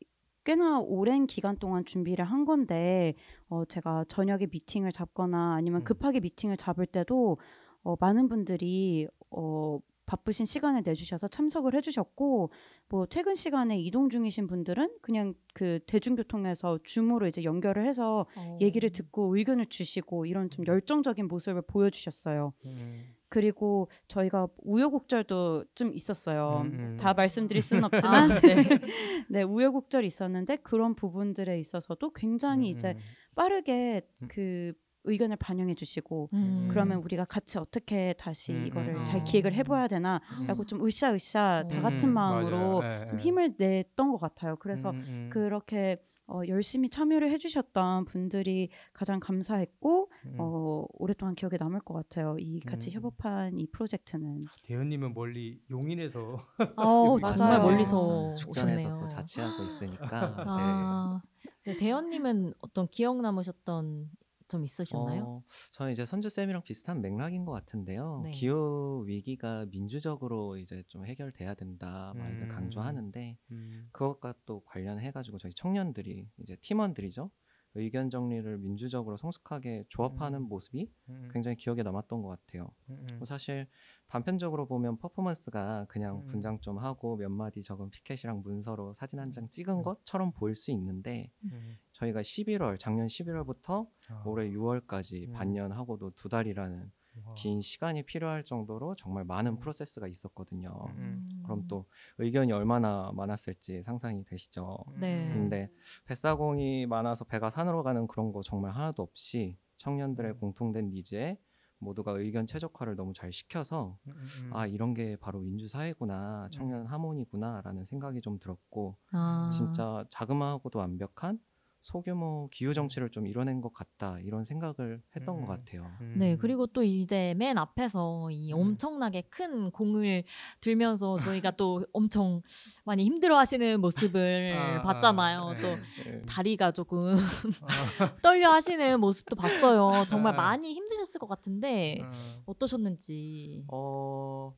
꽤나 오랜 기간 동안 준비를 한 건데, 어, 제가 저녁에 미팅을 잡거나 아니면 음. 급하게 미팅을 잡을 때도, 어, 많은 분들이, 어, 바쁘신 시간을 내주셔서 참석을 해주셨고, 뭐 퇴근 시간에 이동 중이신 분들은 그냥 그 대중교통에서 줌으로 이제 연결을 해서 어. 얘기를 듣고 의견을 주시고 이런 좀 열정적인 모습을 보여주셨어요. 음, 그리고 저희가 우여곡절도 좀 있었어요. 음, 음. 다 말씀드릴 수는 없지만 아, 네. 네, 우여곡절이 있었는데 그런 부분들에 있어서도 굉장히 음, 이제 음. 빠르게 음. 그 의견을 반영해 주시고 음. 그러면 우리가 같이 어떻게 다시 음, 이거를 음, 잘 음. 기획을 해봐야 되나라고 좀 으쌰으쌰 다 음, 같은 음, 마음으로 맞아요. 예, 좀 예. 힘을 냈던 것 같아요. 그래서. 그렇게 어, 열심히 참여를 해주셨던 분들이 가장 감사했고 음. 어, 오랫동안 기억에 남을 것 같아요. 이 같이 음. 협업한 이 프로젝트는 대현님은 멀리 용인에서 어. 정말. 멀리서 축전에서 오셨네요. 또 자취하고 있으니까. 아, 네, 대현님은 어떤 기억 남으셨던 점 있으셨나요? 어, 저는 이제 선주 쌤이랑 비슷한 맥락인 것 같은데요. 네. 기후 위기가 민주적으로 이제 좀 해결돼야 된다 많이들 음. 강조하는데 음. 그것과 또 관련해가지고 저희 청년들이 이제 팀원들이죠. 의견 정리를 민주적으로 성숙하게 조합하는 음. 모습이 음. 굉장히 기억에 남았던 것 같아요. 음, 음. 뭐 사실 단편적으로 보면 퍼포먼스가 그냥 음. 분장 좀 하고 몇 마디 적은 피켓이랑 문서로 사진 한 장 찍은 음. 것처럼 보일 수 있는데 음. 저희가 11월 작년 11월부터 아. 올해 6월까지 음. 반년하고도 두 달이라는 와. 긴 시간이 필요할 정도로 정말 많은 음. 프로세스가 있었거든요. 음. 그럼 또 의견이 얼마나 많았을지 상상이 되시죠. 네. 음. 근데 뱃사공이 많아서 배가 산으로 가는 그런 거 정말 하나도 없이 청년들의 음. 공통된 니즈에 모두가 의견 최적화를 너무 잘 시켜서 음, 음, 음. 아 이런 게 바로 민주 사회구나 청년 하모니구나라는 생각이 좀 들었고 아, 진짜 자그마하고도 완벽한 소규모 기후 정치를 좀 이뤄낸 것 같다 이런 생각을 했던 음. 것 같아요. 음. 네, 그리고 또 이제 맨 앞에서 이 음. 엄청나게 큰 공을 들면서 저희가 또 엄청 많이 힘들어하시는 모습을 아, 봤잖아요. 아, 또 네. 네. 다리가 조금 아, 떨려 하시는 모습도 봤어요. 정말 아. 많이 힘드셨을 것 같은데 아. 어떠셨는지. 어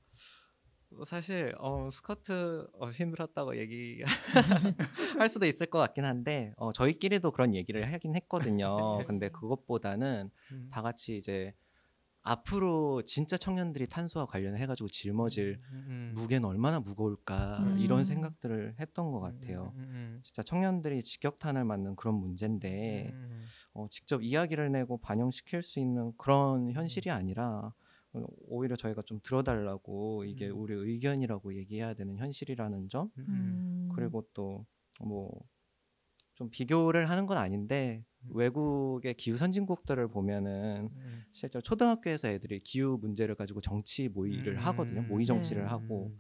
사실 어 스커트 어, 힘들었다고 얘기할 수도 있을 것 같긴 한데 어, 저희끼리도 그런 얘기를 하긴 했거든요. 근데 그것보다는 음. 다 같이 이제 앞으로 진짜 청년들이 탄소와 관련해 가지고 짊어질 음, 음. 무게는 얼마나 무거울까 음. 이런 생각들을 했던 것 같아요. 음, 음, 진짜 청년들이 직격탄을 맞는 그런 문제인데 음, 음. 어, 직접 이야기를 내고 반영시킬 수 있는 그런 현실이 아니라 어, 오히려 저희가 좀 들어달라고 이게 음. 우리 의견이라고 얘기해야 되는 현실이라는 점 음, 음. 음. 그리고 또 뭐 좀 비교를 하는 건 아닌데 음. 외국의 기후 선진국들을 보면은 음. 실제로 초등학교에서 애들이 기후 문제를 가지고 정치 모의를 음. 하거든요 모의 정치를 네. 하고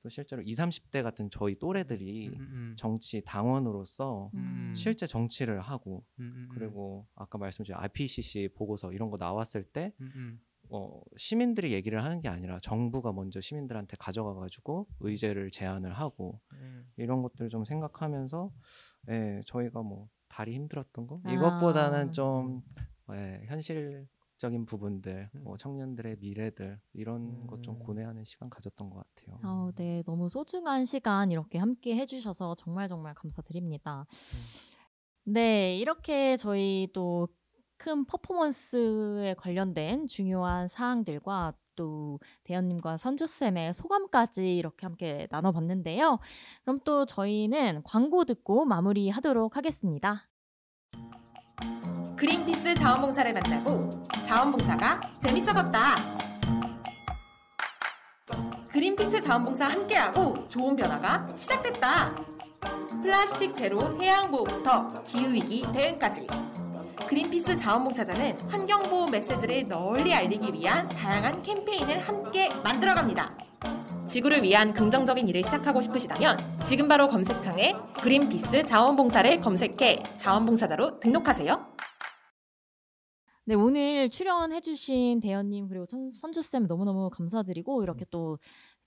또 실제로 20, 30대 같은 저희 또래들이 음, 음, 정치 당원으로서 음. 실제 정치를 하고 음, 음, 그리고 아까 말씀드린 IPCC 보고서 이런 거 나왔을 때 음, 음. 어, 시민들이 얘기를 하는 게 아니라 정부가 먼저 시민들한테 가져가 가지고 의제를 제안을 하고 음. 이런 것들을 좀 생각하면서 예, 저희가 뭐 다리 힘들었던 거 아. 이것보다는 좀 예, 현실적인 부분들 음. 뭐 청년들의 미래들 이런 것좀 음. 고뇌하는 시간 가졌던 것 같아요. 어, 네, 너무 소중한 시간 이렇게 함께 해주셔서 정말 정말 감사드립니다. 네, 이렇게 저희 또 큰 퍼포먼스에 관련된 중요한 사항들과 또 대현님과 선주쌤의 소감까지 이렇게 함께 나눠봤는데요. 그럼 또 저희는 광고 듣고 마무리하도록 하겠습니다. 그린피스 자원봉사를 만나고 자원봉사가 재밌어졌다. 그린피스 자원봉사 함께하고 좋은 변화가 시작됐다. 플라스틱 제로 해양보호부터 기후위기 대응까지. 그린피스 자원봉사자는 환경보호 메시지를 널리 알리기 위한 다양한 캠페인을 함께 만들어갑니다. 지구를 위한 긍정적인 일을 시작하고 싶으시다면 지금 바로 검색창에 그린피스 자원봉사를 검색해 자원봉사자로 등록하세요. 네, 오늘 출연해주신 대현님 그리고 선- 선주쌤 너무너무 감사드리고 이렇게 또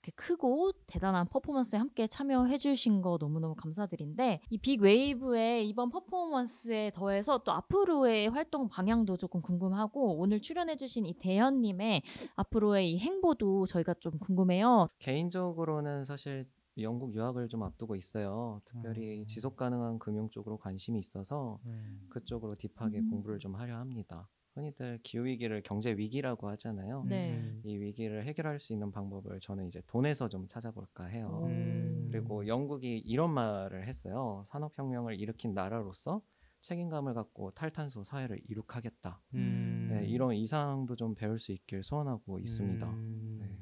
이렇게 크고 대단한 퍼포먼스에 함께 참여해 주신 거 너무너무 감사드린데 이 빅웨이브의 이번 퍼포먼스에 더해서 또 앞으로의 활동 방향도 조금 궁금하고 오늘 출연해 주신 이 대현님의 앞으로의 이 행보도 저희가 좀 궁금해요. 개인적으로는 사실 영국 유학을 좀 앞두고 있어요. 특별히 음. 지속 가능한 금융 쪽으로 관심이 있어서 음. 그쪽으로 딥하게 음. 공부를 좀 하려 합니다. 흔히들 기후 위기를 경제 위기라고 하잖아요. 네. 음. 이 위기를 해결할 수 있는 방법을 저는 이제 돈에서 좀 찾아볼까 해요. 오. 음. 그리고 영국이 이런 말을 했어요. 산업 혁명을 일으킨 나라로서 책임감을 갖고 탈탄소 사회를 이룩하겠다. 음. 네, 이런 이상도 좀 배울 수 있길 소원하고 있습니다. 음. 네.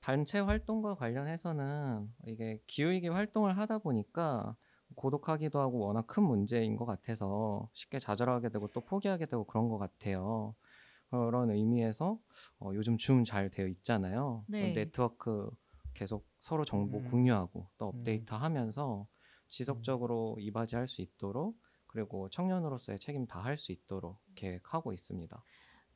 단체 활동과 관련해서는 이게 기후위기 활동을 하다 보니까 고독하기도 하고 워낙 큰 문제인 것 같아서 쉽게 좌절하게 되고 또 포기하게 되고 그런 것 같아요. 그런 의미에서 어, 요즘 줌 잘 되어 있잖아요. 네. 네트워크 계속 서로 정보 음. 공유하고 또 음. 업데이트 하면서 지속적으로 이바지할 수 있도록 그리고 청년으로서의 책임 다 할 수 있도록 계획하고 있습니다.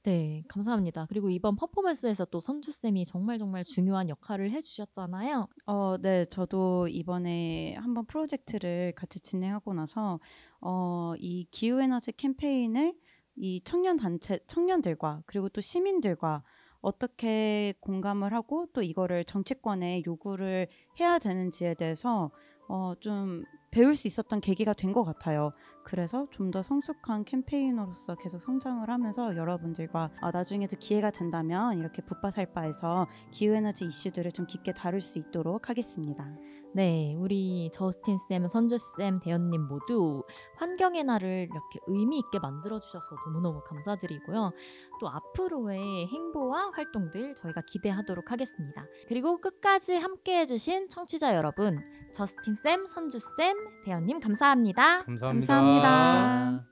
네, 감사합니다. 그리고 이번 퍼포먼스에서 또 선주쌤이 정말 정말 중요한 역할을 해주셨잖아요. 어, 네, 저도 이번에 한번 프로젝트를 같이 진행하고 나서 어, 이 기후 에너지 캠페인을 이 청년 단체 청년들과 그리고 또 시민들과 어떻게 공감을 하고 또 이거를 정치권에 요구를 해야 되는지에 대해서 어, 좀 배울 수 있었던 계기가 된 것 같아요. 그래서 좀 더 성숙한 캠페이너로서 계속 성장을 하면서 여러분들과 아, 나중에도 기회가 된다면 이렇게 붓바살바에서 기후에너지 이슈들을 좀 깊게 다룰 수 있도록 하겠습니다. 네, 우리 저스틴 쌤, 선주 쌤, 대현님 모두 환경의 날을 이렇게 의미 있게 만들어 주셔서 너무너무 감사드리고요. 또 앞으로의 행보와 활동들 저희가 기대하도록 하겠습니다. 그리고 끝까지 함께 해 주신 청취자 여러분, 저스틴 쌤, 선주 쌤, 대현님 감사합니다. 감사합니다. 감사합니다.